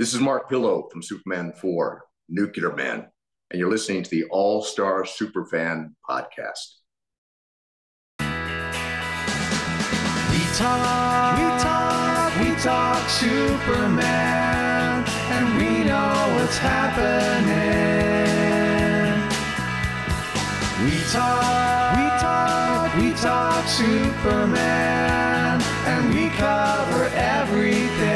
This is Mark Pillow from Superman 4, Nuclear Man, and you're listening to the All Star Superfan podcast. We talk, we talk, we talk Superman, and we know what's happening. We talk, we talk, we talk Superman, and we cover everything.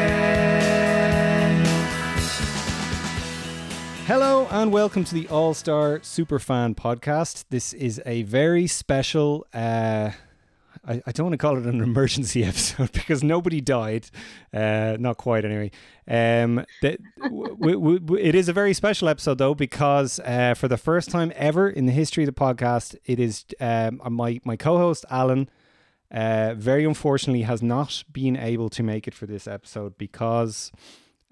Hello and welcome to the All Star Superfan podcast. This is a very special. Uh, I, I don't want to call it an emergency episode because nobody died, uh, not quite anyway. Um, the, w- w- w- it is a very special episode though because uh, for the first time ever in the history of the podcast, it is um, my my co-host Alan. Uh, very unfortunately, has not been able to make it for this episode because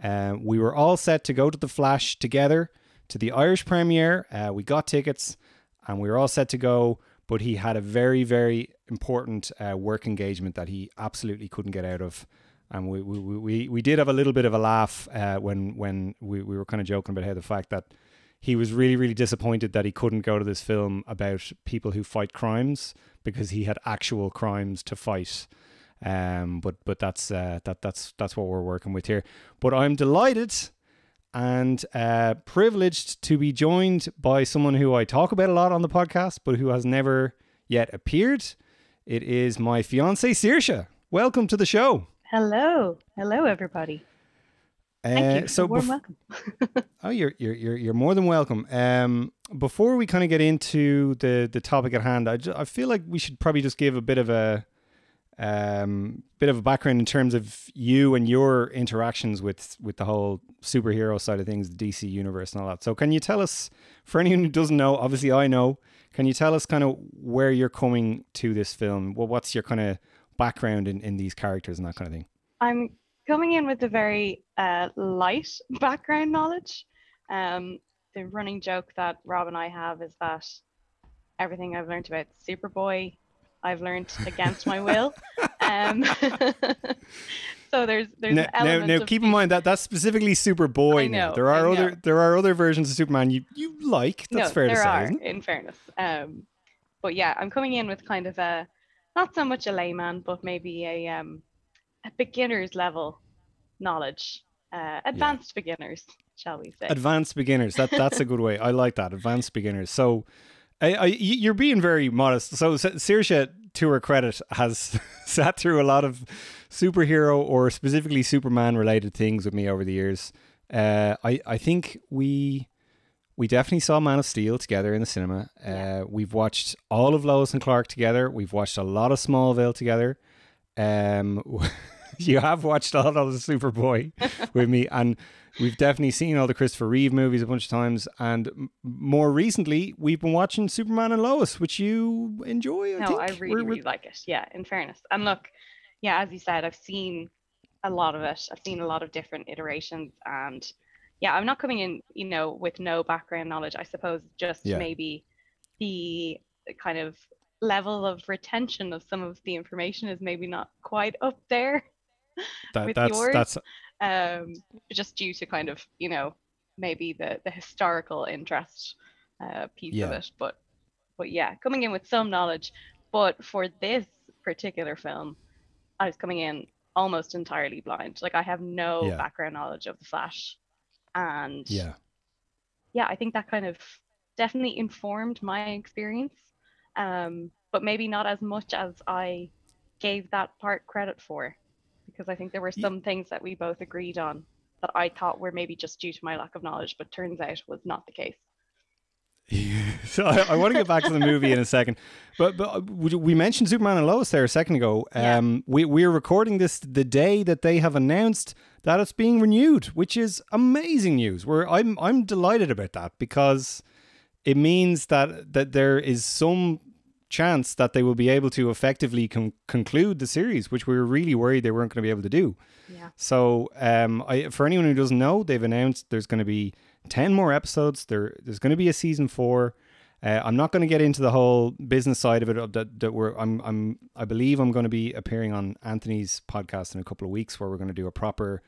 uh, we were all set to go to the Flash together to the Irish premiere. Uh, we got tickets and we were all set to go, but he had a very, very important uh, work engagement that he absolutely couldn't get out of. And we, we, we, we did have a little bit of a laugh uh, when when we, we were kind of joking about how the fact that he was really, really disappointed that he couldn't go to this film about people who fight crimes because he had actual crimes to fight. Um, but but that's uh, that that's that's what we're working with here. But I'm delighted and uh, privileged to be joined by someone who I talk about a lot on the podcast, but who has never yet appeared. It is my fiance Saoirse. Welcome to the show. Hello, hello, everybody. Thank you. so warm bef- welcome. Oh, you're you're you're you're more than welcome. Um, before we kind of get into the the topic at hand, I, I feel like we should probably just give a bit of a um bit of a background in terms of you and your interactions with with the whole superhero side of things, the DC universe and all that. So, can you tell us, for anyone who doesn't know, obviously I know, can you tell us kind of where you're coming to this film? Well, what's your kind of background in in these characters and that kind of thing? I'm coming in with a very uh, light background knowledge. Um, the running joke that Rob and I have is that everything I've learned about Superboy, I've learned against my will. Um, so there's there's now, now, now keep in mind that that's specifically Superboy. I now know, there are other there are other versions of Superman you you like. That's no, fair to say, are, in fairness. Um, but yeah, I'm coming in with kind of a not so much a layman, but maybe a um, a beginner's level knowledge, uh, advanced beginners, shall we say? Advanced beginners. That that's a good way. I like that. Advanced beginners. So, I, I, you're being very modest. So, Saoirse, to her credit, has sat through a lot of superhero or specifically Superman related things with me over the years. Uh, I I think we we definitely saw Man of Steel together in the cinema. Uh, we've watched all of Lois and Clark together. We've watched a lot of Smallville together. Um, you have watched all of the Superboy with me, and we've definitely seen all the Christopher Reeve movies a bunch of times. And m- more recently, we've been watching Superman and Lois, which you enjoy. I no, think. I really, We're- we're- really like it. Yeah, in fairness. And look, yeah, as you said, I've seen a lot of it. I've seen a lot of different iterations. And yeah, I'm not coming in, you know, with no background knowledge. I suppose just Yeah. maybe the kind of level of retention of some of the information is maybe not quite up there. That, with that's yours. that's um, just due to kind of you know maybe the the historical interest uh, piece of it. But but yeah, coming in with some knowledge. But for this particular film, I was coming in almost entirely blind. Like I have no Yeah. background knowledge of the Flash, and yeah. yeah, I think that kind of definitely informed my experience. Um, but maybe not as much as I gave that part credit for, because I think there were some things that we both agreed on that I thought were maybe just due to my lack of knowledge, but turns out was not the case. so I, I want to get back to the movie in a second, but but uh, we mentioned Superman and Lois there a second ago. Yeah. Um, we we're recording this the day that they have announced that it's being renewed, which is amazing news. We're I'm I'm delighted about that because it means that that there is some chance that they will be able to effectively con- conclude the series, which we were really worried they weren't going to be able to do. Yeah. So, um, I, for anyone who doesn't know, they've announced there's going to be ten more episodes. There, there's going to be a season four. Uh, I'm not going to get into the whole business side of it. Of that, that we're, I'm, I'm, I believe I'm going to be appearing on Anthony's podcast in a couple of weeks, where we're going to do a proper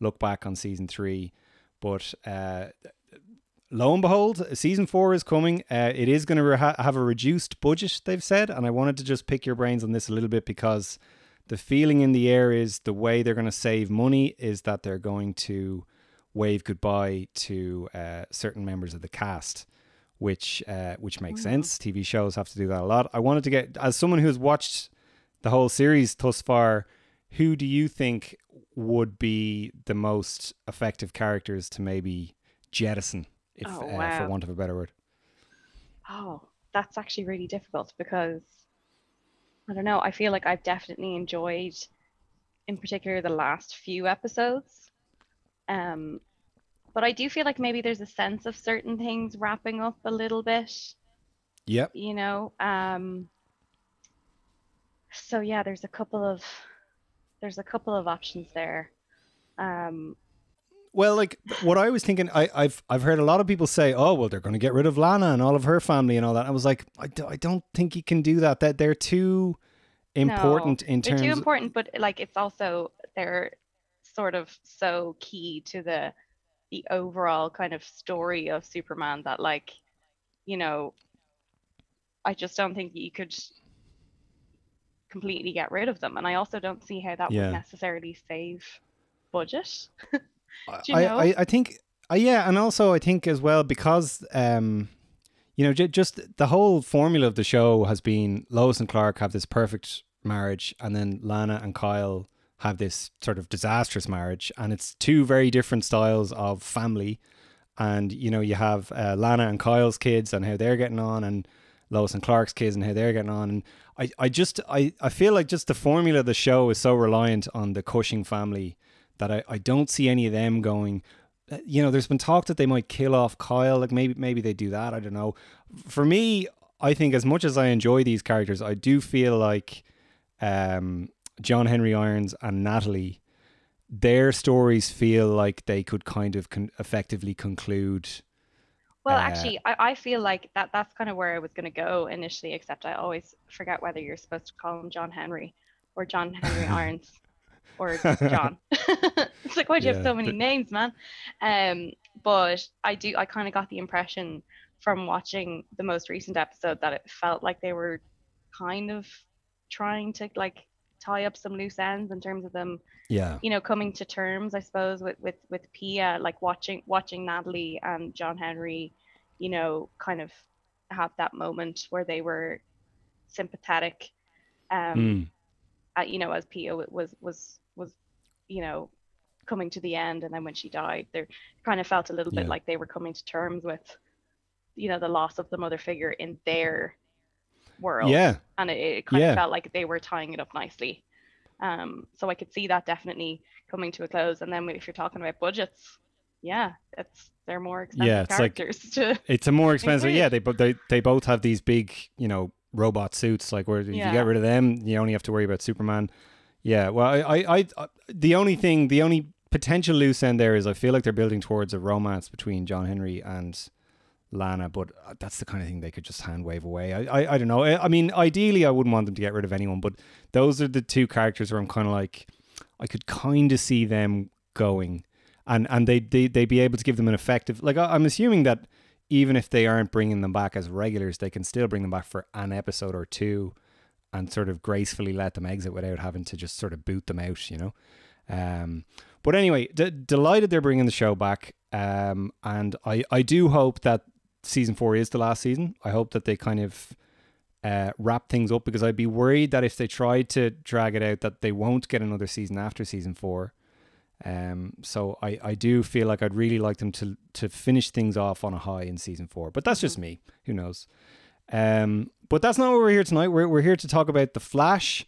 look back on season three. But uh, lo and behold, season four is coming. Uh, it is going to re- have a reduced budget, they've said, and I wanted to just pick your brains on this a little bit because the feeling in the air is the way they're going to save money is that they're going to wave goodbye to uh, certain members of the cast, which uh, which makes Wow. sense. TV shows have to do that a lot. I wanted to get as someone who's watched the whole series thus far. Who do you think would be the most effective characters to maybe jettison, if Oh, uh, for want of a better word? Oh, that's actually really difficult because I don't know. I feel like I've definitely enjoyed, in particular, the last few episodes. Um, but I do feel like maybe there's a sense of certain things wrapping up a little bit, Yep. you know. Um, so yeah, there's a couple of there's a couple of options there. Um, Well, like what I was thinking, I, I've I've heard a lot of people say, "Oh, well, they're going to get rid of Lana and all of her family and all that." I was like, I, do, I don't think you can do that. That they're too important in they're terms. too important, but like it's also they're sort of so key to the the overall kind of story of Superman that like, you know, I just don't think you could completely get rid of them, and I also don't see how that Yeah. would necessarily save budget. I, you know? I, I think, uh, yeah, and also I think as well because, um, you know, j- just the whole formula of the show has been Lois and Clark have this perfect marriage, and then Lana and Kyle have this sort of disastrous marriage, and it's two very different styles of family. And you know, you have uh, Lana and Kyle's kids and how they're getting on, and Lois and Clark's kids and how they're getting on. And I, I just, I, I feel like just the formula of the show is so reliant on the Cushing family that I, I don't see any of them going. uh, You know, there's been talk that they might kill off Kyle. Like maybe maybe they do that. I don't know. For me, I think as much as I enjoy these characters, I do feel like um, John Henry Irons and Natalie, their stories feel like they could kind of con- effectively conclude. Well, Uh, actually, I, I feel like that that's kind of where I was going to go initially, except I always forget whether you're supposed to call him John Henry or John Henry Irons or John. it's like, why do you have so many but- names, man? Um, but I do, I kind of got the impression from watching the most recent episode that it felt like they were kind of trying to like tie up some loose ends in terms of them Yeah, you know coming to terms i suppose with with with Peia like watching watching natalie and john henry you know kind of have that moment where they were sympathetic um Mm. at, you know as Peia w- was was was you know coming to the end and then when she died they kind of felt a little bit like they were coming to terms with you know the loss of the mother figure in their world yeah, and it, it kind Yeah. of felt like they were tying it up nicely. Um, so I could see that definitely coming to a close. And then if you're talking about budgets, yeah, it's they're more expensive Yeah, it's like- to. it's a more expensive. Yeah, they but they they both have these big, you know, robot suits. Like where if you get rid of them, you only have to worry about Superman. Yeah, well, I, I, I, I- the only thing, the only potential loose end there is I feel like they're building towards a romance between John Henry and Lana, but uh, that's the kind of thing they could just hand wave away. I, I, I don't know. I, I mean, ideally, I wouldn't want them to get rid of anyone, but those are the two characters where I'm kind of like, I could kind of see them going, and and they they they be able to give them an effective. Like I, I'm assuming that even if they aren't bringing them back as regulars, they can still bring them back for an episode or two, and sort of gracefully let them exit without having to just sort of boot them out. You know. Um, but anyway, d- delighted they're bringing the show back. Um, and I, I do hope that season four is the last season. I hope that they kind of uh, wrap things up because I'd be worried that if they tried to drag it out, that they won't get another season after season four. Um, so I, I do feel like I'd really like them to to finish things off on a high in season four. But that's just me. Who knows? Um, but that's not what we're here tonight. We're we're here to talk about the Flash,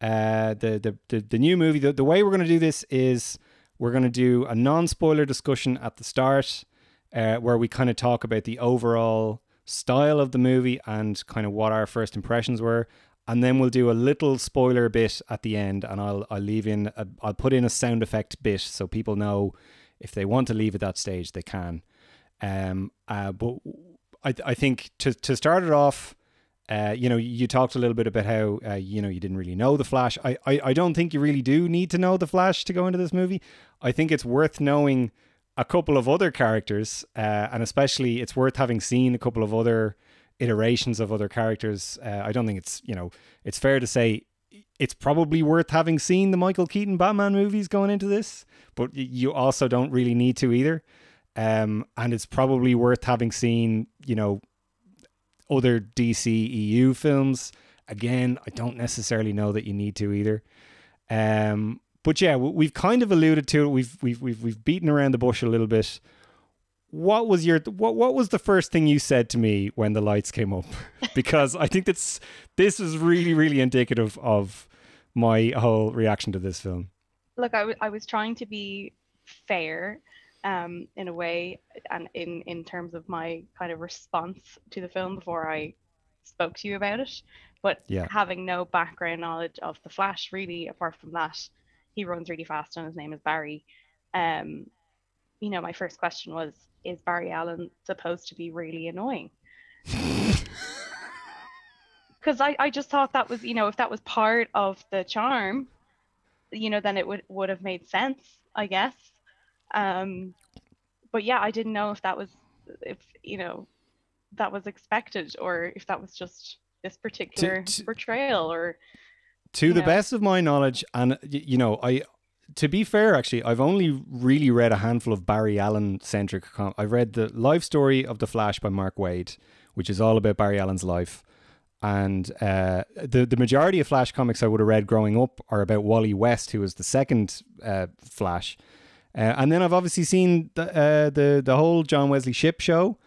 uh, the the the, the new movie. The, the way we're going to do this is we're going to do a non spoiler discussion at the start, uh, where we kind of talk about the overall style of the movie and kind of what our first impressions were. And then we'll do a little spoiler bit at the end, and I'll I'll leave in a, I'll put in a sound effect bit so people know if they want to leave at that stage they can. Um, uh, but I I think to to start it off, Uh, you know, you talked a little bit about how uh, you know you didn't really know the Flash. I, I I don't think you really do need to know the Flash to go into this movie. I think it's worth knowing a couple of other characters, uh, and especially it's worth having seen a couple of other iterations of other characters. Uh, I don't think it's you know it's fair to say it's probably worth having seen the Michael Keaton Batman movies going into this, but you also don't really need to either. Um, and it's probably worth having seen you know other DCEU films. Again, I don't necessarily know that you need to either. Um, but yeah, we've kind of alluded to it. We've we've we've we've beaten around the bush a little bit. What was your what what was the first thing you said to me when the lights came up? because I think that's this is really really indicative of my whole reaction to this film. Look, I, w- I was trying to be fair um, in a way, and in in terms of my kind of response to the film before I spoke to you about it. But Yeah. having no background knowledge of the Flash, really, apart from that, he runs really fast and his name is Barry. Um, you know, my first question was, is Barry Allen supposed to be really annoying? Because I, I just thought that was, you know, if that was part of the charm, you know, then it would would have made sense, I guess. Um, but yeah, I didn't know if that was, if you know, that was expected or if that was just this particular to- portrayal or to the know. best of my knowledge and you know i to be fair actually i've only really read a handful of barry allen centric com- i read the life story of the flash by mark waid which is all about barry allen's life and uh, the the majority of flash comics i would have read growing up are about wally west who was the second uh, flash uh, and then i've obviously seen the uh, the the whole john wesley shipp show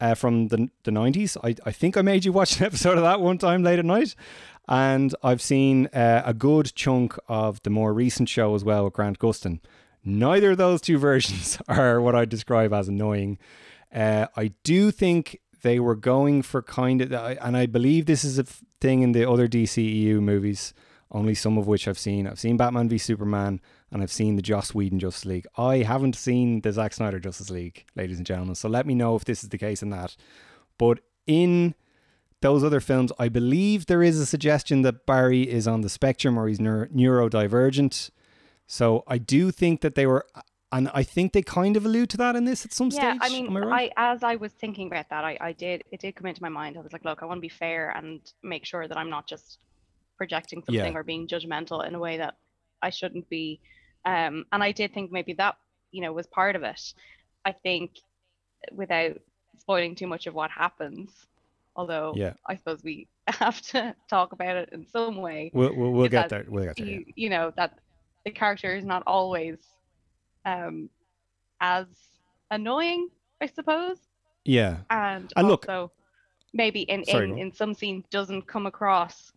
uh, from the the 90s I, I think i made you watch an episode of that one time late at night and I've seen uh, a good chunk of the more recent show as well with Grant Gustin. Neither of those two versions are what I describe as annoying. Uh, I do think they were going for kind of, and I believe this is a thing in the other DCEU movies, only some of which I've seen. I've seen Batman v Superman, and I've seen the Joss Whedon Justice League. I haven't seen the Zack Snyder Justice League, ladies and gentlemen. So let me know if this is the case in that. But in those other films, I believe there is a suggestion that Barry is on the spectrum or he's neur- neurodivergent. So I do think that they were, and I think they kind of allude to that in this at some yeah stage. i mean I right? I, as i was thinking about that I, I did it did come into my mind i was like look i want to be fair and make sure that i'm not just projecting Yeah. something or being judgmental in a way that i shouldn't be um and i did think maybe that you know was part of it i think without spoiling too much of what happens although Yeah. i suppose we have to talk about it in some way We'll, we'll, we'll get there. We'll get there. you, you know that the character is not always um as annoying i suppose Yeah. and And look- also maybe in, Sorry, in in some scenes doesn't come across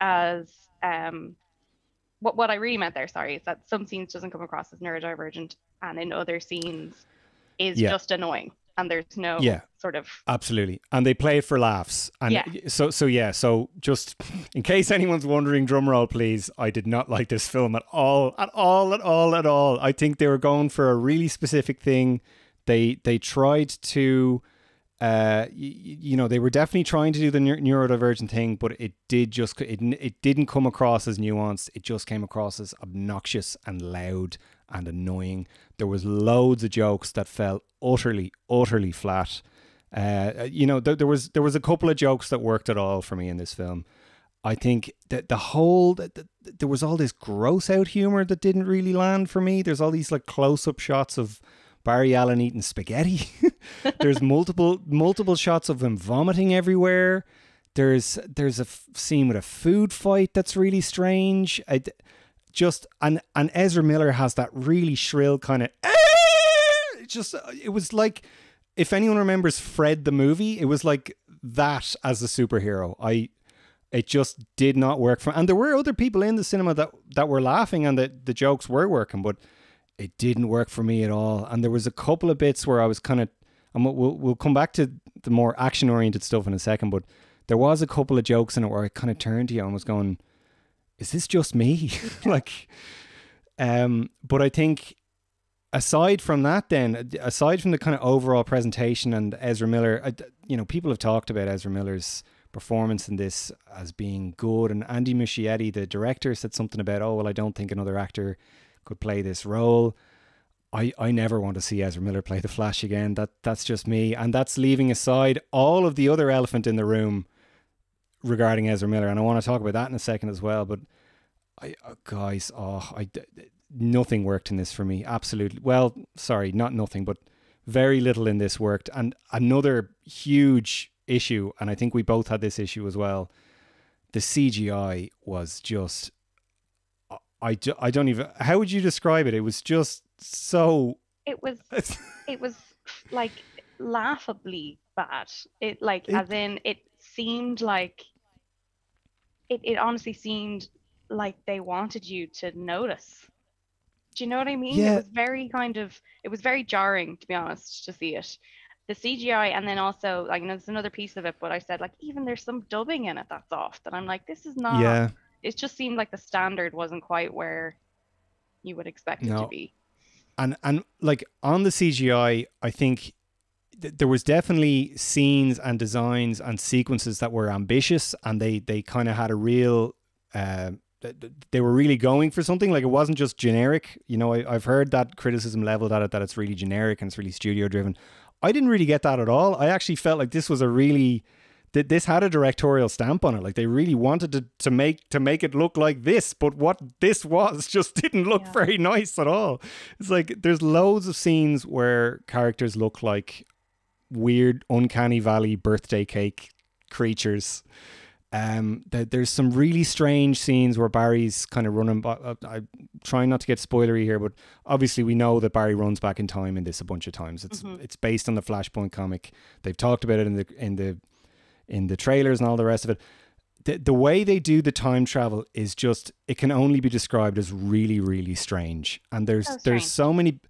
as um what what i really meant there sorry is that some scenes doesn't come across as neurodivergent and in other scenes is Yeah. just annoying and there's no Yeah. sort of Absolutely. And they play it for laughs. And Yeah. so so yeah, so just in case anyone's wondering, drum roll please, I did not like this film at all. At all, at all, at all. I think they were going for a really specific thing. They they tried to uh y- y- you know, they were definitely trying to do the neur- neurodivergent thing, but it did just it it didn't come across as nuanced. It just came across as obnoxious and loud and annoying. There was loads of jokes that fell utterly utterly flat. Uh, you know, there, there was there was a couple of jokes that worked at all for me in this film. I think that the whole that that- there was all this gross out humor that didn't really land for me. There's all these like close up shots of Barry Allen eating spaghetti. there's multiple multiple shots of him vomiting everywhere. There's there's a f- scene with a food fight that's really strange. I just and and Ezra Miller has that really shrill kind of ah! just uh, it was like if anyone remembers Fred the movie, it was like that as a superhero. I it just did not work for and there were other people in the cinema that that were laughing and the the jokes were working, but it didn't work for me at all. And there was a couple of bits where I was kind of and we'll, we'll come back to the more action oriented stuff in a second, but there was a couple of jokes in it where I kind of turned to you and was going, "Is this just me?" like, um. But I think aside from that, then aside from the kind of overall presentation and Ezra Miller, I, you know, people have talked about Ezra Miller's performance in this as being good. And Andy Muschietti, the director, said something about, oh, well, I don't think another actor could play this role. I, I never want to see Ezra Miller play the Flash again. That that's just me, and that's leaving aside all of the other elephant in the room regarding Ezra Miller, and I want to talk about that in a second as well. But I, uh, guys, oh, I nothing worked in this for me. Absolutely. Well, sorry, not nothing, but very little in this worked. And another huge issue, and I think we both had this issue as well. The CGI was just, I, I don't even. How would you describe it? It was just so. It was. it was like laughably bad. It like It- as in it seemed like. It it honestly seemed like they wanted you to notice. Do you know what I mean? Yeah. It was very kind of. It was very jarring to be honest to see it. The CGI and then also like you know, there's another piece of it, but I said like even there's some dubbing in it that's off. That I'm like this is not. yeah. It just seemed like the standard wasn't quite where you would expect it to be. and and like on the CGI, I think th- there was definitely scenes and designs and sequences that were ambitious, and they they kind of had a real. Uh, th- th- they were really going for something like it wasn't just generic you know I, i've heard that criticism leveled at it that it's really generic and it's really studio driven i didn't really get that at all i actually felt like this was a really that this had a directorial stamp on it. Like they really wanted to, to make to make it look like this but what this was just didn't look Yeah. very nice at all. It's like there's loads of scenes where characters look like weird uncanny valley birthday cake creatures. Um there, there's some really strange scenes where barry's kind of running by, uh, i'm trying not to get spoilery here but obviously we know that barry runs back in time in this a bunch of times. It's Mhm. it's based on the flashpoint comic. They've talked about it in the in the in the trailers and all the rest of it the, the way they do the time travel is just it can only be described as really really strange and there's So there's so many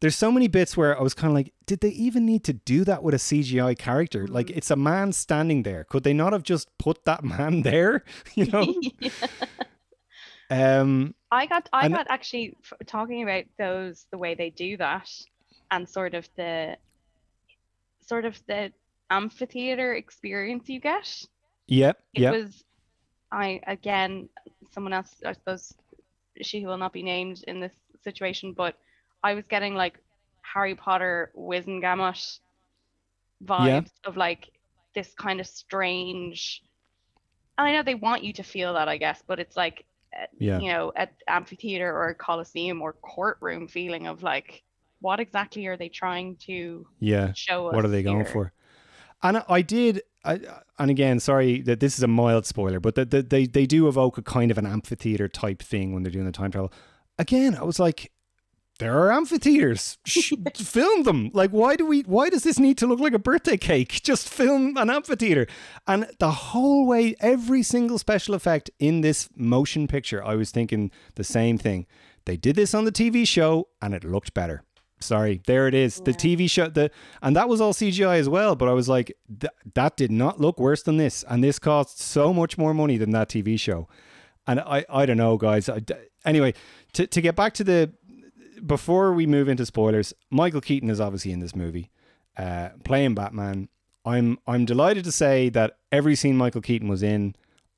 there's so many bits where I was kind of like, did they even need to do that with a CGI character? Like, it's a man standing there. Could they not have just put that man there? You know? um, I got I And- got actually talking about those the way they do that and sort of the sort of the amphitheater experience you get. yep, It yep, was I again someone else I suppose she will not be named in this situation, but I was getting like Harry Potter Wizengamot vibes Yeah. of like this kind of strange and I know they want you to feel that I guess, but it's like uh, yeah. you know, at amphitheater or a coliseum or courtroom feeling of like, what exactly are they trying to Yeah. show us? What are they going for? And I did, I, and again, sorry that this is a mild spoiler, but that the, they they do evoke a kind of an amphitheater type thing when they're doing the time travel. Again, I was like, there are amphitheaters. Film them. Like, why do we? Why does this need to look like a birthday cake? Just film an amphitheater. And the whole way, every single special effect in this motion picture, I was thinking the same thing. They did this on the TV show, and it looked better. Sorry, there it is. The TV show, the and that was all CGI as well. But I was like, th- that did not look worse than this, and this cost so much more money than that TV show. And I, I don't know, guys. I, anyway, to to get back to the before we move into spoilers, Michael Keaton is obviously in this movie, uh, playing Batman. I'm I'm delighted to say that every scene Michael Keaton was in,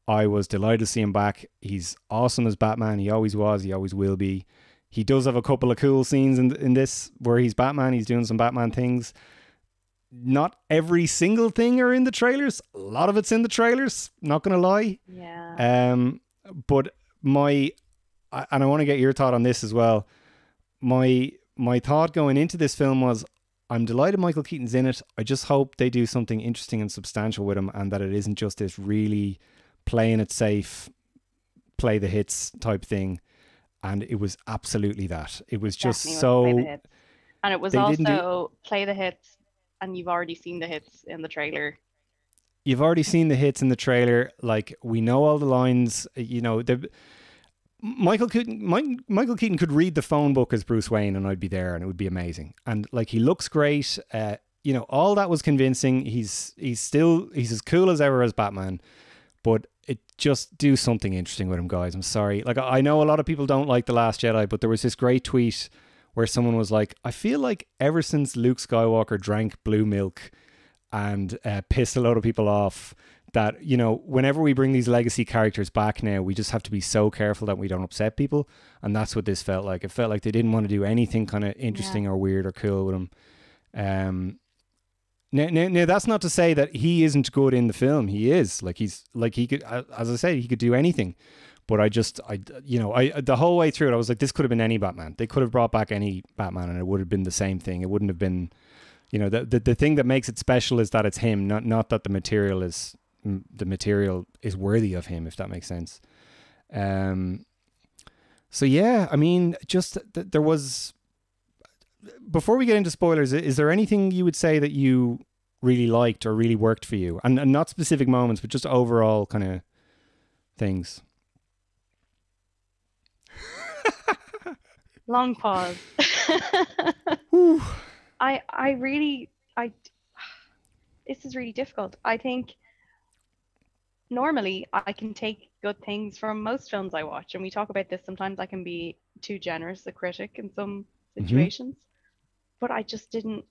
I was delighted to see him back. He's awesome as Batman. He always was. He always will be. He does have a couple of cool scenes in in this where he's Batman. He's doing some Batman things. Not every single thing are in the trailers. A lot of it's in the trailers. Not gonna lie. Yeah. Um, but my and I want to get your thought on this as well. My my thought going into this film was I'm delighted Michael Keaton's in it. I just hope they do something interesting and substantial with him and that it isn't just this really playing it safe, play the hits type thing. And it was absolutely that. It was just Definitely so hits. And it was didn't do- also play the hits, and you've already seen the hits in the trailer. you've already seen the hits in the trailer. Like we know all the lines. You know the Michael Keaton. Mi- Michael Keaton could read the phone book as Bruce Wayne, and I'd be there, and it would be amazing. And like he looks great. Uh, you know all that was convincing. He's he's still he's as cool as ever as Batman, but it just do something interesting with him, guys. I'm sorry. Like I know a lot of people don't like the Last Jedi, but there was this great tweet where someone was like, "I feel like ever since Luke Skywalker drank blue milk." and uh, pissed a lot of people off that you know whenever we bring these legacy characters back now we just have to be so careful that we don't upset people and that's what this felt like it felt like they didn't want to do anything kind of interesting or weird or cool with him um now, now, now that's not to say that he isn't good in the film he is like he's like he could as i said he could do anything but i just i you know i the whole way through it i was like this could have been any batman they could have brought back any batman and it would have been the same thing it wouldn't have been you know the, the the thing that makes it special is that it's him not not that the material is the material is worthy of him, if that makes sense. Um, so yeah, I mean, just th- there was. Before we get into spoilers, is there anything you would say that you really liked or really worked for you, and, and not specific moments, but just overall kind of things? Long pause. I I really I this is really difficult. I think normally I can take good things from most films I watch, and we talk about this. Sometimes I can be too generous a critic in some Mm-hmm. situations, but I just didn't.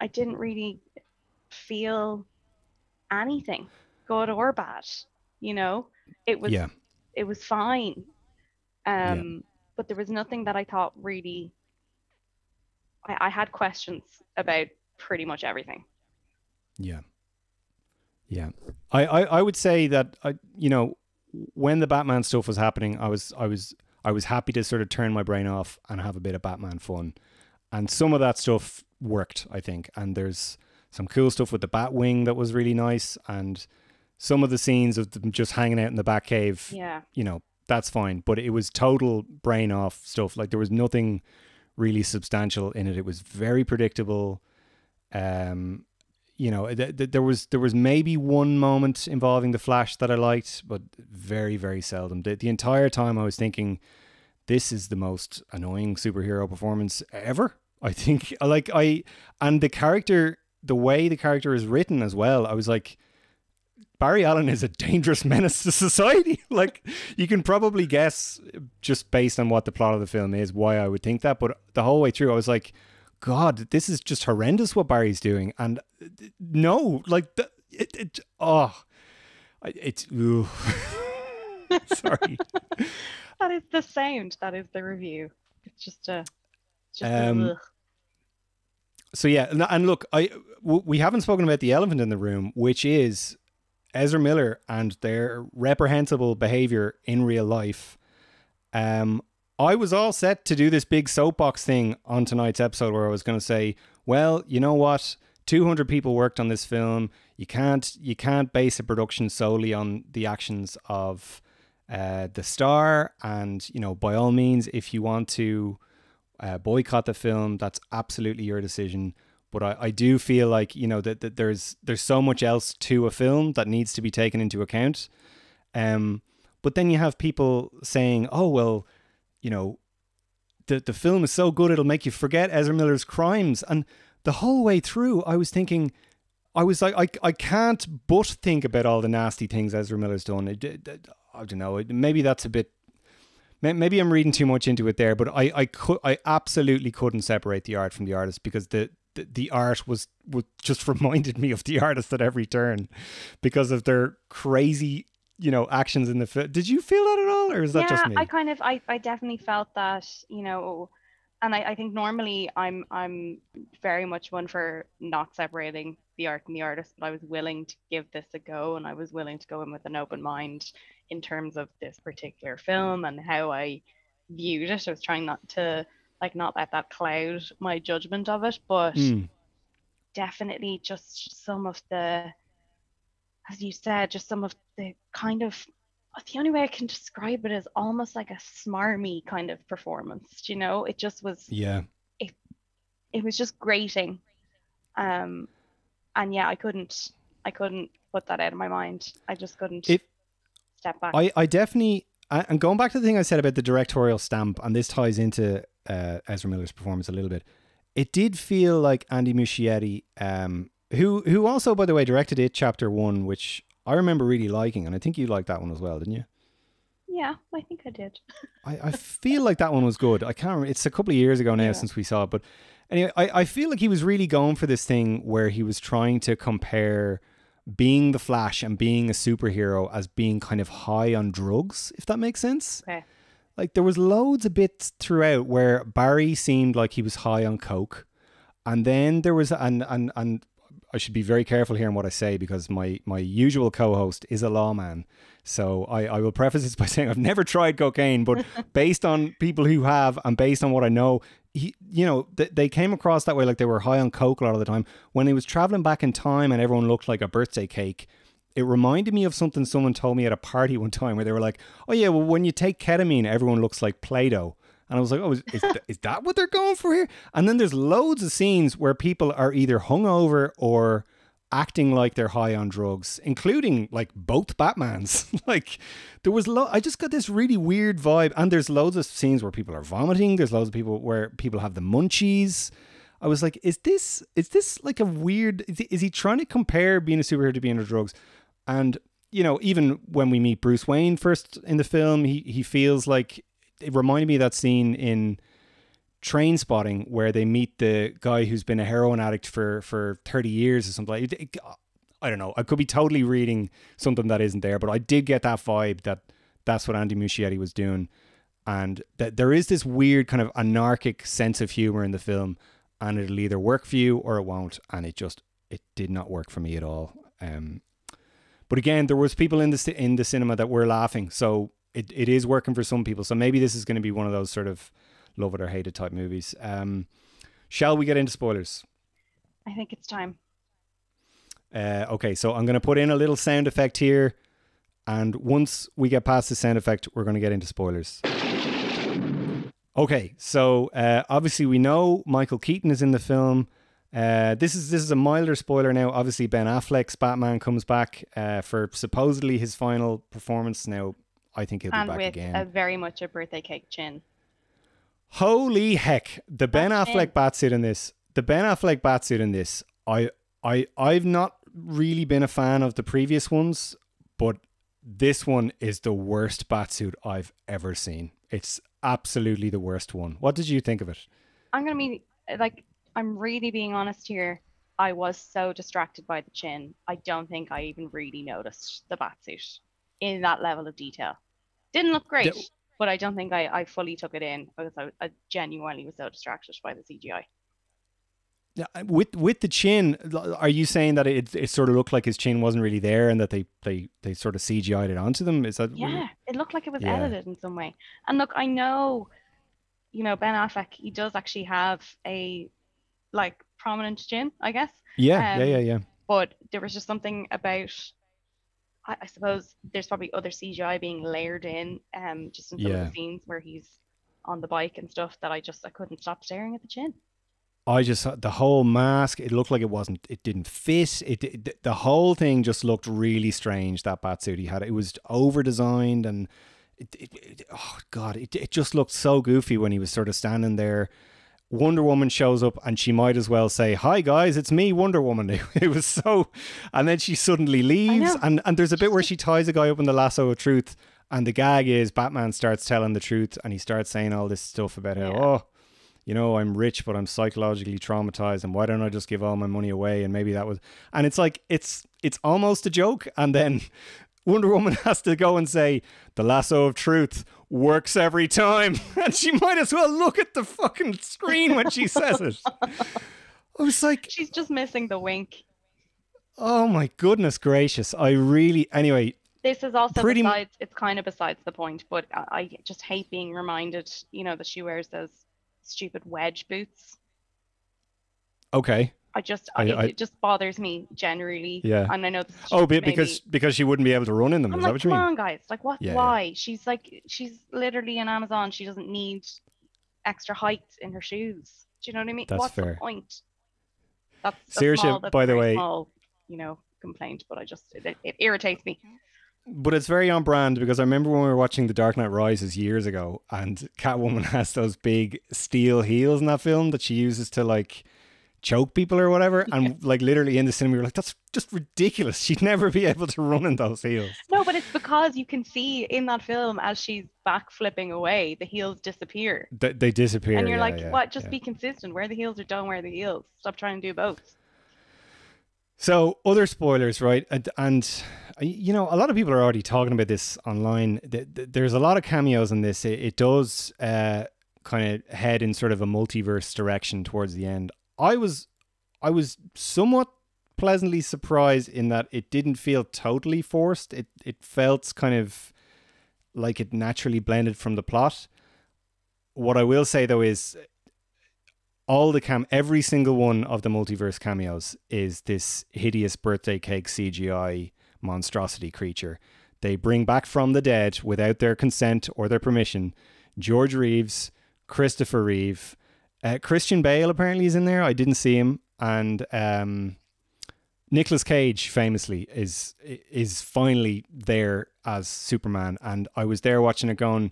I didn't really feel anything, good or bad. You know, it was Yeah. it was fine. Um, but there was nothing that I thought really. I, I had questions about pretty much everything. Yeah. Yeah. I, I, I would say that I you know, when the Batman stuff was happening, I was I was I was happy to sort of turn my brain off and have a bit of Batman fun. And some of that stuff worked, I think. And there's some cool stuff with the Batwing that was really nice and some of the scenes of them just hanging out in the Batcave Yeah. you know, that's fine. But it was total brain off stuff. Like there was nothing really substantial in it. It was very predictable. Um, you know, th- th- there was there was maybe one moment involving the Flash that I liked, but very very seldom. The, the entire time I was thinking, this is the most annoying superhero performance ever. I think like I and the character, the way the character is written as well. I was like, Barry Allen is a dangerous menace to society. like you can probably guess just based on what the plot of the film is why I would think that, but the whole way through I was like, God, this is just horrendous what Barry's doing. And uh, no, like the, it, it oh, it's ooh. sorry. That is the sound. That is the review. It's just a. Just Um, ugh. So yeah, and- and look, I w- we haven't spoken about the elephant in the room, which is Ezra Miller and their reprehensible behavior in real life. Um, I was all set to do this big soapbox thing on tonight's episode where I was going to say, well, you know what? 200 people worked on this film. You can't you can't base a production solely on the actions of uh, the star. And you know, by all means, if you want to uh, boycott the film, that's absolutely your decision. But I, I do feel like you know that, that there's there's so much else to a film that needs to be taken into account. Um, but then you have people saying, "Oh well, you know, the the film is so good it'll make you forget Ezra Miller's crimes." And the whole way through, I was thinking, I was like, I I can't but think about all the nasty things Ezra Miller's done. I don't know. Maybe that's a bit. Maybe I'm reading too much into it there, but I I could I absolutely couldn't separate the art from the artist because the. The, the art was, was just reminded me of the artist at every turn because of their crazy you know actions in the film did you feel that at all or is that yeah, just me I kind of, I, I definitely felt that, you know, and I, I think normally I'm, I'm very much one for not separating the art and the artist, but I was willing to give this a go, and I was willing to go in with an open mind in terms of this particular film and how I viewed it. I was trying not to, like, not let that cloud my judgment of it, but Mm, definitely just some of the as you said just some of the kind of the only way i can describe it is almost like a smarmy kind of performance do you know? It just was yeah. it it was just grating. Um and yeah i couldn't i couldn't put that out of my mind. I just couldn't If- step back. I, I definitely and going back to the thing I said about the directorial stamp, and this ties into uh, Ezra Miller's performance a little bit. It did feel like Andy Muschietti, um, who who also, by the way, directed it chapter one, which I remember really liking, and I think you liked that one as well, didn't you? yeah i think i did I, I feel like that one was good. I can't remember. It's a couple of years ago now Yeah. since we saw it. But anyway, I, I feel like he was really going for this thing where he was trying to compare being the Flash and being a superhero as being kind of high on drugs, if that makes sense. Okay. Like there was loads of bits throughout where Barry seemed like he was high on coke, and then there was and and and I should be very careful here in what I say because my my usual co-host is a lawman. So I, I will preface this by saying I've never tried cocaine, but based on people who have and based on what I know, he, you know, th- they came across that way like they were high on coke a lot of the time. When he was traveling back in time and everyone looked like a birthday cake, it reminded me of something someone told me at a party one time where they were like, "Oh yeah, well when you take ketamine, everyone looks like Play-Doh." And I was like, "Oh, is, is, th- is that what they're going for here?" And then there's loads of scenes where people are either hungover or acting like they're high on drugs, including like both Batmans. like there was lo- I just got this really weird vibe, and there's loads of scenes where people are vomiting. There's loads of people where people have the munchies. I was like, is this is this like a weird? Is he, trying to compare being a superhero to being on drugs? And you know, even when we meet Bruce Wayne first in the film, he he feels like it reminded me of that scene in Trainspotting where they meet the guy who's been a heroin addict for for thirty years or something. Like it, it, I don't know. I could be totally reading something that isn't there, but I did get that vibe that that's what Andy Muschietti was doing, and that there is this weird kind of anarchic sense of humor in the film, and it'll either work for you or it won't, and it just it did not work for me at all. Um, but again, there was people in the in the cinema that were laughing, so it, it is working for some people. So maybe this is going to be one of those sort of love it or hate it type movies. Um, shall we get into spoilers? I think it's time. Uh, okay, so I'm going to put in a little sound effect here, and once we get past the sound effect, we're going to get into spoilers. Okay, so uh, obviously we know Michael Keaton is in the film. Uh, this is this is a milder spoiler now. Obviously, Ben Affleck's Batman comes back uh, for supposedly his final performance. Now, I think he'll be back with again. a very much a birthday cake chin. Holy heck! The Ben That's Affleck it. batsuit in this. The Ben Affleck batsuit in this. I I I've not really been a fan of the previous ones, but this one is the worst batsuit I've ever seen. It's absolutely the worst one. What did you think of it? I'm gonna be like, I'm really being honest here. I was so distracted by the chin. I don't think I even really noticed the batsuit in that level of detail. Didn't look great, but I don't think I, I fully took it in because I, I genuinely was so distracted by the CGI. Yeah, with with the chin, are you saying that it it sort of looked like his chin wasn't really there and that they they they sort of CGI'd it onto them? Is that Yeah, it looked like it was Yeah. edited in some way. And look, I know, you know, Ben Affleck, he does actually have a like prominent chin, I guess. yeah, Um, yeah, yeah, yeah. But there was just something about, I, I suppose there's probably other CGI being layered in, um, just in some of Yeah. the scenes where he's on the bike and stuff that I just I couldn't stop staring at the chin. I just the whole mask. It looked like it wasn't. It didn't fit. It, it the whole thing just looked really strange. That batsuit he had. It was over designed and. It, it, it, oh god! It, it just looked so goofy when he was sort of standing there. Wonder Woman shows up and she might as well say, "Hi guys, it's me, Wonder Woman." It, was so, and then she suddenly leaves, and and there's a bit where she ties a guy up in the lasso of truth, and the gag is Batman starts telling the truth, and he starts saying all this stuff about how, Yeah. oh, you know, I'm rich, but I'm psychologically traumatized, and why don't I just give all my money away? And maybe that was, and it's like it's it's almost a joke, and then Wonder Woman has to go and say the lasso of truth works every time, and she might as well look at the fucking screen when she says it. I was like, She's just missing the wink. oh my goodness gracious! I really, anyway, This is also Pretty besides, it's kind of besides the point, but I, I just hate being reminded, you know, that she wears those stupid wedge boots. okay, I just, I- I, it just bothers me generally. Yeah. And I know this oh, be- because because she wouldn't be able to run in them. I'm Is that like, what you come mean? on, guys. Like, what? Yeah, yeah. Why? She's like, she's literally an Amazon. She doesn't need extra height in her shoes. Do you know what I mean? That's What's fair. the point? That's Seriously, small, that's by the way- small, you know, complaint. But I just, it, it irritates me. But it's very on brand because I remember when we were watching The Dark Knight Rises years ago, and Catwoman has those big steel heels in that film that she uses to like choke people or whatever. And like literally in the cinema, we were like, that's just ridiculous. She'd never be able to run in those heels. No, but it's because you can see in that film as she's back flipping away, the heels disappear. They, they disappear. and you're yeah, like, yeah, what? Just yeah. be consistent. Wear the heels or don't wear the heels. Stop trying to do both. So other spoilers, right? And, and uh, you know, a lot of people are already talking about this online. Th- th- There's a lot of cameos in this. It, it does uh, kind of head in sort of a multiverse direction towards the end. I was, I was somewhat pleasantly surprised in that it didn't feel totally forced. It it felt kind of like it naturally blended from the plot. What I will say though is all the cam every single one of the multiverse cameos is this hideous birthday cake CGI monstrosity creature. They bring back from the dead without their consent or their permission George Reeves, Christopher Reeve, uh, Christian Bale apparently is in there. I didn't see him, and um, Nicolas Cage famously is is finally there as Superman, and I was there watching it going.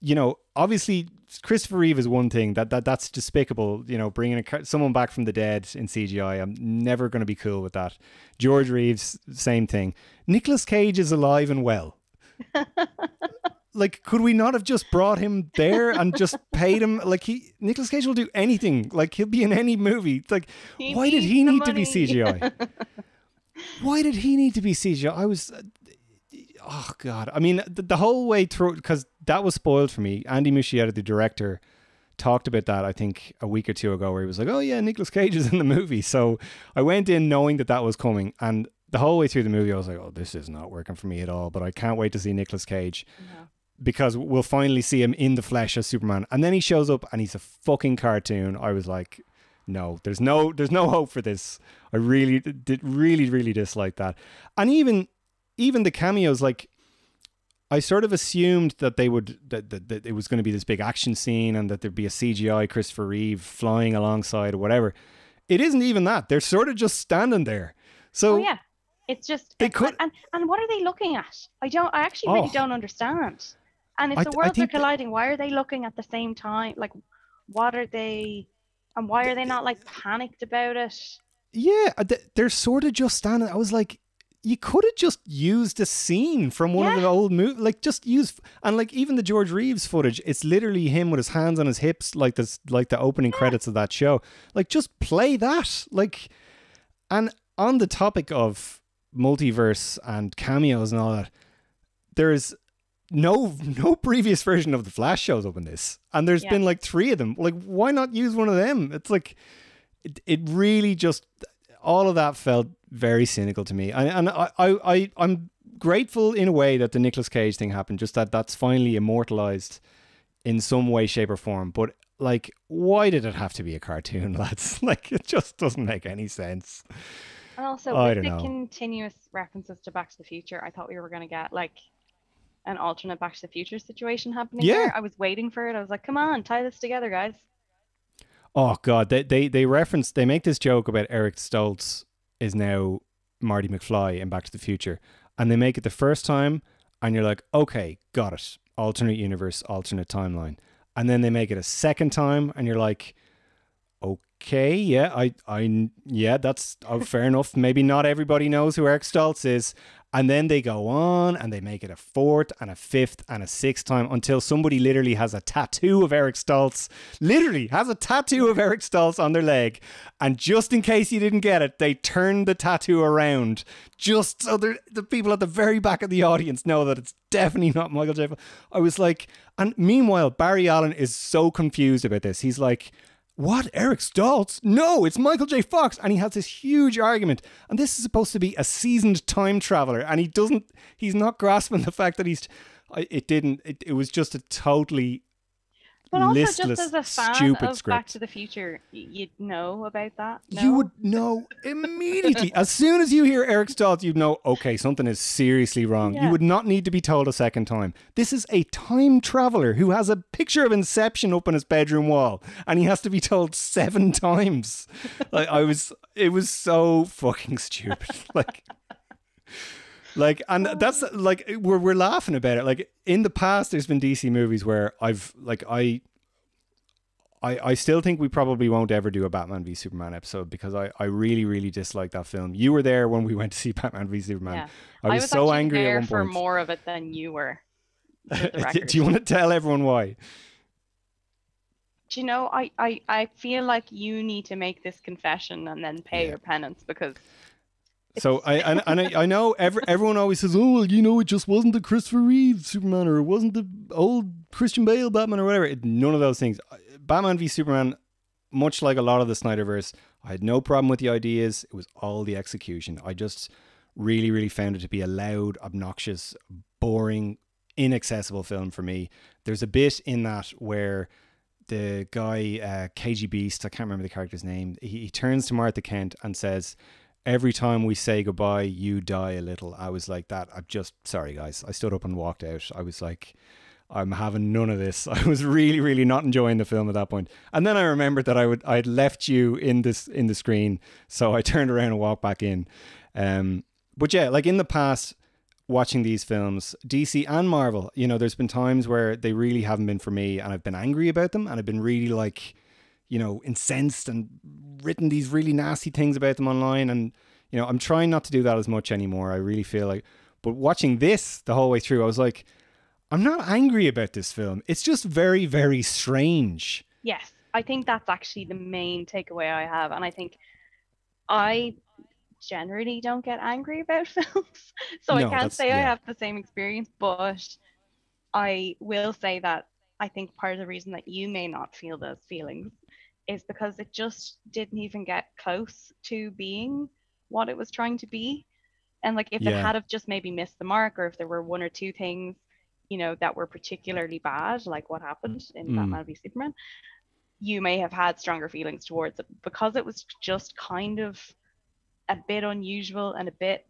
You know, obviously Christopher Reeve is one thing that that that's despicable. You know, bringing a, someone back from the dead in CGI. I'm never going to be cool with that. George Reeves, same thing. Nicolas Cage is alive and well. like, could we not have just brought him there and just paid him? Like, he Nicolas Cage will do anything. Like, he'll be in any movie. Like, He why did he need to be. CGI? Why did he need to be CGI? I was, uh, oh god. I mean, the, the whole way through because that was spoiled for me. Andy Muschietti, the director, talked about that. I think a week or two ago, where he was like, "Oh yeah, Nicolas Cage is in the movie." So I went in knowing that that was coming, and the whole way through the movie, I was like, "Oh, this is not working for me at all." But I can't wait to see Nicolas Cage No. Because we'll finally see him in the flesh as Superman. And then he shows up and he's a fucking cartoon. I was like, no, there's no there's no hope for this. I really did really really dislike that. And even even the cameos like I sort of assumed that they would that, that, that it was going to be this big action scene and that there'd be a CGI Christopher Reeve flying alongside or whatever. It isn't even that. They're sort of just standing there. So oh yeah, it's just They could- and and what are they looking at? I don't. I actually really Oh. don't understand. And if I the worlds are that- colliding, why are they looking at the same time? Like, what are they? And why are they not like panicked about it? Yeah, uh, they're sort of just standing. I was like, you could have just used a scene from one of the old movies, like just use and like even the George Reeves footage. It's literally him with his hands on his hips, like this, like the opening credits of that show. Like just play that, like. And on the topic of multiverse and cameos and all that, there's no no previous version of the Flash shows up in this, and there's Yeah. been like three of them. Like, why not use one of them? It's like it, it really just all of that felt very cynical to me and, and I, I, I i'm grateful in a way that the Nicolas cage thing happened just that that's finally immortalized in some way shape or form but like why did it have to be a cartoon lads like it just doesn't make any sense And also, I with the know. continuous references to Back to the Future, I thought we were going to get like an alternate Back to the Future situation happening Yeah. there. I was waiting for it. I was like, come on, tie this together, guys. oh god they they, they reference they make this joke about eric stoltz is now marty mcfly in back to the future and they make it the first time and you're like okay got it alternate universe alternate timeline and then they make it a second time and you're like okay yeah i i yeah that's oh, fair enough maybe not everybody knows who eric stoltz is and then they go on and they make it a fourth and a fifth and a sixth time until somebody literally has a tattoo of Eric Stoltz, literally has a tattoo of Eric Stoltz on their leg. And just in case you didn't get it, they turn the tattoo around just so the people at the very back of the audience know that it's definitely not Michael J. I was like, and meanwhile, Barry Allen is so confused about this. He's like, what? Eric Stoltz? No, it's Michael J. Fox. And he has this huge argument. And this is supposed to be a seasoned time traveler. And he doesn't, he's not grasping the fact that he's, it didn't, it, it was just a totally But also, listless, just as a fan stupid of script. Back to the Future, you'd know about that. You would know immediately. as soon as you hear Eric Stoltz, you'd know, okay, something is seriously wrong. You would not need to be told a second time. This is a time traveler who has a picture of Inception up on his bedroom wall, and he has to be told seven times. like I was, it was so fucking stupid. like. Like and oh. that's like we're we're laughing about it. Like in the past, there's been DC movies where I've like I I, I still think we probably won't ever do a Batman v Superman episode because I, I really really dislike that film. You were there when we went to see Batman v Superman. Yeah. I was, so angry there at one for point. more of it than you were. do you want to tell everyone why? Do you know, I, I, I feel like you need to make this confession and then pay Yeah. your penance because So I and, and I, I know every, everyone always says, "Oh, you know, it just wasn't the Christopher Reeve Superman, or it wasn't the old Christian Bale Batman, or whatever." It, none of those things. Batman v Superman, much like a lot of the Snyderverse, I had no problem with the ideas. It was all the execution. I just really, really found it to be a loud, obnoxious, boring, inaccessible film for me. There's a bit in that where the guy uh, KG Beast, I can't remember the character's name. He, he turns to Martha Kent and says, "Every time we say goodbye, you die a little." I was like that. I'm just sorry, guys. I stood up and walked out. I was like, I'm having none of this. I was really, really not enjoying the film at that point. And then I remembered that I would I had left you in this in the screen, so I turned around and walked back in. Um, but yeah, like in the past, watching these films, DC and Marvel, you know, there's been times where they really haven't been for me, and I've been angry about them, and I've been really like, you know, incensed and written these really nasty things about them online, and you know, I'm trying not to do that as much anymore. I really feel like, but watching this the whole way through, I was like, I'm not angry about this film. It's just very, very strange. Yes, I think that's actually the main takeaway I have. And I think I generally don't get angry about films. so I can't say I have the same experience, but I will say that I think part of the reason that you may not feel those feelings is because it just didn't even get close to being what it was trying to be. And like if it had have just maybe missed the mark or if there were one or two things, you know, that were particularly bad, like what happened in Mm. Batman v Superman, you may have had stronger feelings towards it because it was just kind of a bit unusual and a bit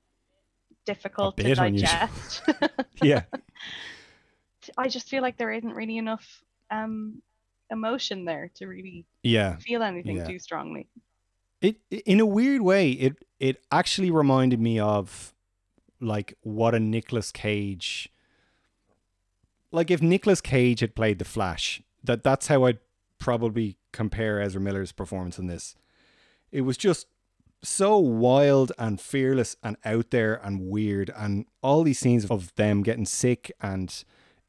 difficult bit to digest. Yeah. I just feel like there isn't really enough um emotion there to really Yeah. feel anything Yeah. too strongly. It in a weird way, it it actually reminded me of like what a Nicolas Cage like if Nicolas Cage had played the Flash, that that's how I'd probably compare Ezra Miller's performance in this. It was just so wild and fearless and out there and weird and all these scenes of them getting sick and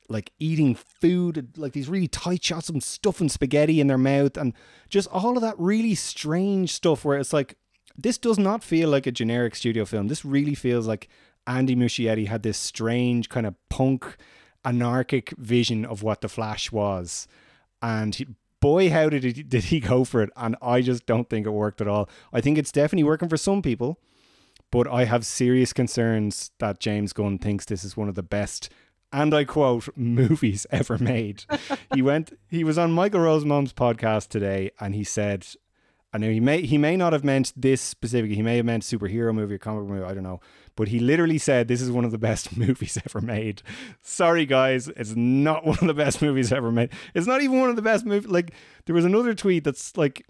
like eating food like these really tight shots of them stuffing spaghetti in their mouth and just all of that really strange stuff where it's like this does not feel like a generic studio film. This really feels like andy muschietti had this strange kind of punk anarchic vision of what the flash was. And he, boy how did he, did he go for it and i just don't think it worked at all. I think it's definitely working for some people but i have serious concerns that james gunn thinks this is one of the best and I quote, movies ever made. he went, he was on Michael Rosenbaum's podcast today and he said, I know he may, he may not have meant this specifically. He may have meant superhero movie or comic book movie. I don't know. But he literally said, this is one of the best movies ever made. Sorry, guys. It's not one of the best movies ever made. It's not even one of the best movies. Like, there was another tweet that's like,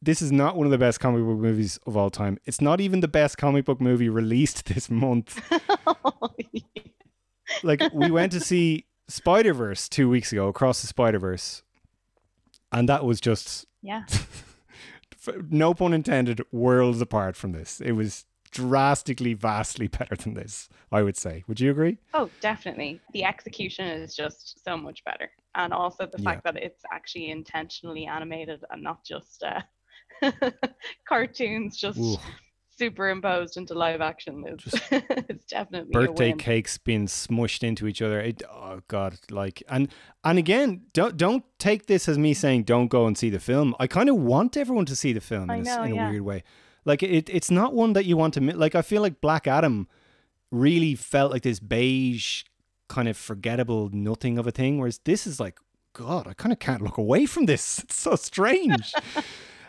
this is not one of the best comic book movies of all time. It's not even the best comic book movie released this month oh, like we went to see Spider Verse two weeks ago, across the Spider Verse, and that was just yeah. no pun intended, worlds apart from this. It was drastically, vastly better than this. I would say. Would you agree? Oh, definitely. The execution is just so much better. And also the Yeah. fact that it's actually intentionally animated and not just uh, cartoons just Ooh. Superimposed into live action is it's definitely a Birthday cakes being smushed into each other. It, oh god, like and and again, don't don't take this as me saying don't go and see the film. I kind of want everyone to see the film in, a, know, a yeah. weird way. Like it, it's not one that you want to like. I feel like Black Adam really felt like this beige, kind of forgettable nothing of a thing. Whereas this is like, God, I kind of can't look away from this. It's so strange.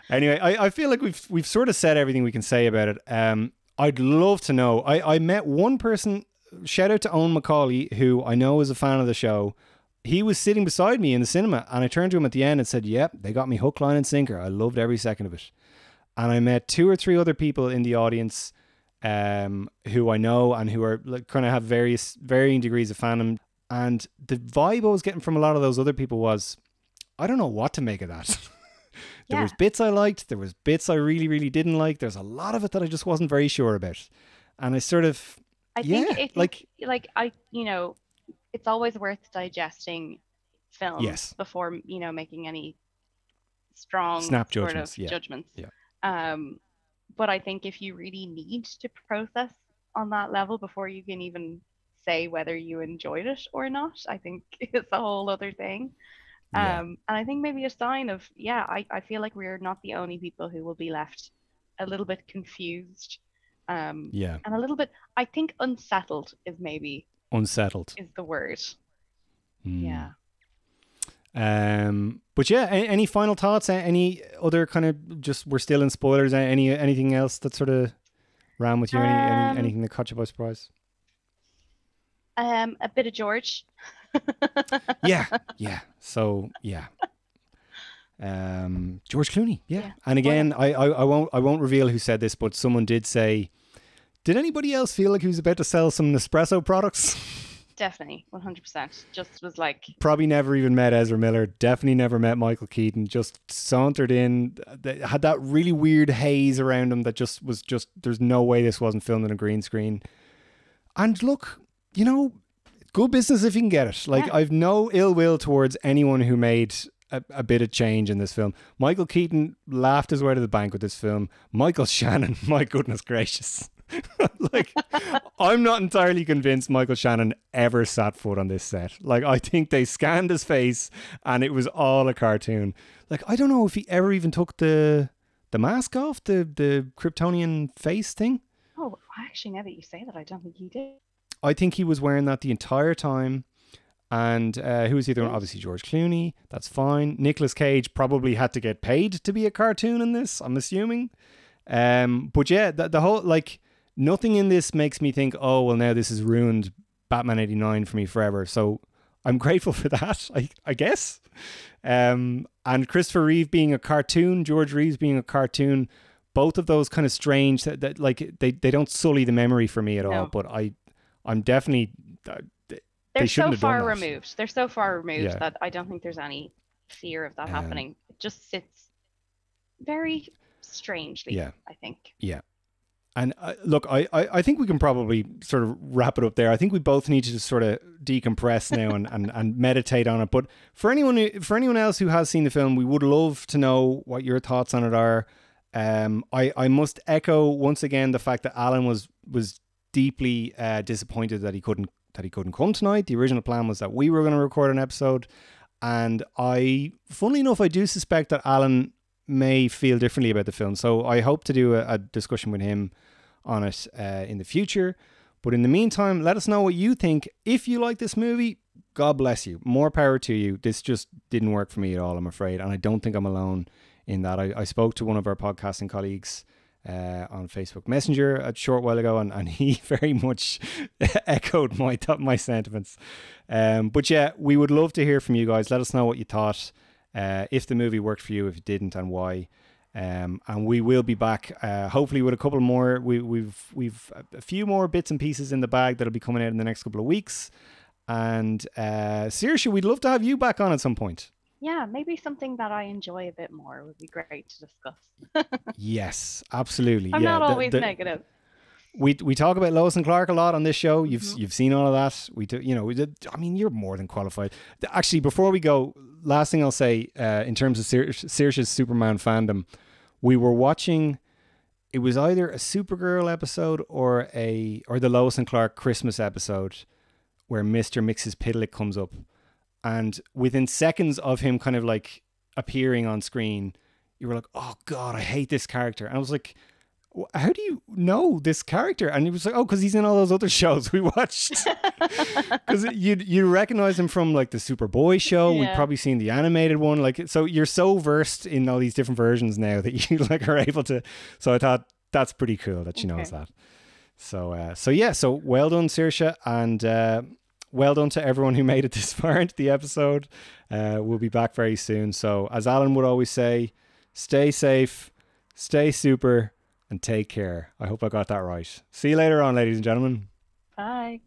anyway, I, I feel like we've we've sort of said everything we can say about it. Um, I'd love to know. I, I met one person. Shout out to Owen Macaulay, who I know is a fan of the show. He was sitting beside me in the cinema, and I turned to him at the end and said, "Yep, they got me hook, line, and sinker. I loved every second of it." And I met two or three other people in the audience, um, who I know and who are like, kind of have various varying degrees of fandom. And the vibe I was getting from a lot of those other people was, I don't know what to make of that. there Yeah. was bits I liked, there was bits I really, really didn't like. There's a lot of it that I just wasn't very sure about. And I sort of, I yeah, think like- like I you know, it's always worth digesting films Yes. before you know making any strong Snap sort of yeah, judgments. yeah. Um, but I think if you really need to process on that level before you can even say whether you enjoyed it or not, I think it's a whole other thing. Yeah. Um, and I think maybe a sign of, yeah, I, I feel like we're not the only people who will be left a little bit confused um, Yeah. and a little bit, I think unsettled is maybe Unsettled. is the word. Mm. Yeah. Um, but yeah, any, any final thoughts? Any other kind of just we're still in spoilers? Any anything else that sort of ran with you? Any, Um, any anything that caught you by surprise? Um, a bit of George. yeah, yeah. So yeah. Um, George Clooney, yeah. Yeah. And again, I, I, I won't I won't reveal who said this, but someone did say, did anybody else feel like he was about to sell some Nespresso products? Definitely, 100%. Just was like, Probably never even met Ezra Miller. Definitely never met Michael Keaton. Just sauntered in, had that really weird haze around him that just was just. There's no way this wasn't filmed on a green screen. And look, you know, good business if you can get it. Like Yeah. I've no ill will towards anyone who made a, a bit of change in this film. Michael Keaton laughed his way to the bank with this film. Michael Shannon, my goodness gracious. like I'm not entirely convinced Michael Shannon ever sat foot on this set. Like I think they scanned his face and it was all a cartoon. Like I don't know if he ever even took the the mask off, the the Kryptonian face thing. oh, I actually, now that you say that, I don't think he did. I think he was wearing that the entire time. And uh, who was the other one? Obviously George Clooney. That's fine. Nicolas Cage probably had to get paid to be a cartoon in this. I'm assuming. Um, but yeah, the, the whole like nothing in this makes me think, oh well, now this has ruined Batman '89 for me forever. So I'm grateful for that. I I guess. Um, and Christopher Reeve being a cartoon, George Reeves being a cartoon, both of those kind of strange that, that like they, they don't sully the memory for me at all. No. But I I'm definitely uh, They're so far removed. They're so far removed Yeah. that I don't think there's any fear of that Um, happening. It just sits very strangely, Yeah. I think. Yeah. And uh, look, I, I, I think we can probably sort of wrap it up there. I think we both need to just sort of decompress now and, and, and meditate on it. But for anyone who, for anyone else who has seen the film, we would love to know what your thoughts on it are. Um, I, I must echo once again the fact that Alan was was deeply uh, disappointed that he couldn't that he couldn't come tonight. The original plan was that we were going to record an episode, and I, funnily enough, I do suspect that Alan may feel differently about the film. So I hope to do a, a discussion with him on it uh, in the future. But in the meantime, let us know what you think. If you like this movie, God bless you. More power to you. This just didn't work for me at all, I'm afraid. And I don't think I'm alone in that. I, I spoke to one of our podcasting colleagues uh, on Facebook Messenger a short while ago, and, and he very much echoed my th- my sentiments. Um, but yeah, we would love to hear from you guys. Let us know what you thought, uh, if the movie worked for you, if it didn't, and why. Um, and we will be back, uh, hopefully with a couple more. We, we've we've a few more bits and pieces in the bag that'll be coming out in the next couple of weeks. And uh, Saoirse, we'd love to have you back on at some point. Yeah, maybe something that I enjoy a bit more would be great to discuss. Yes, absolutely. I'm yeah, not always the- negative. we we talk about Lois and Clark a lot on this show. You've Mhm. you've seen all of that. We do, you know, we did, I mean, you're more than qualified. Actually, before we go, last thing I'll say uh, in terms of Saoirse's Superman fandom, we were watching. It was either a Supergirl episode or a or the Lois and Clark Christmas episode, where Mister Mxyzptlk comes up, and within seconds of him kind of like appearing on screen, you were like, "Oh God, I hate this character," and I was like how do you know this character? And he was like, oh, because he's in all those other shows we watched. Because you you recognize him from like the Superboy show. We've probably seen the animated one. Like, so you're so versed in all these different versions now that you like are able to. So I thought that's pretty cool that she knows that. So uh, so yeah, so well done, Saoirse, and uh, well done to everyone who made it this far into the episode. Uh, we'll be back very soon. So as Alan would always say, stay safe, stay super, and take care. I hope I got that right. See you later on, ladies and gentlemen. Bye.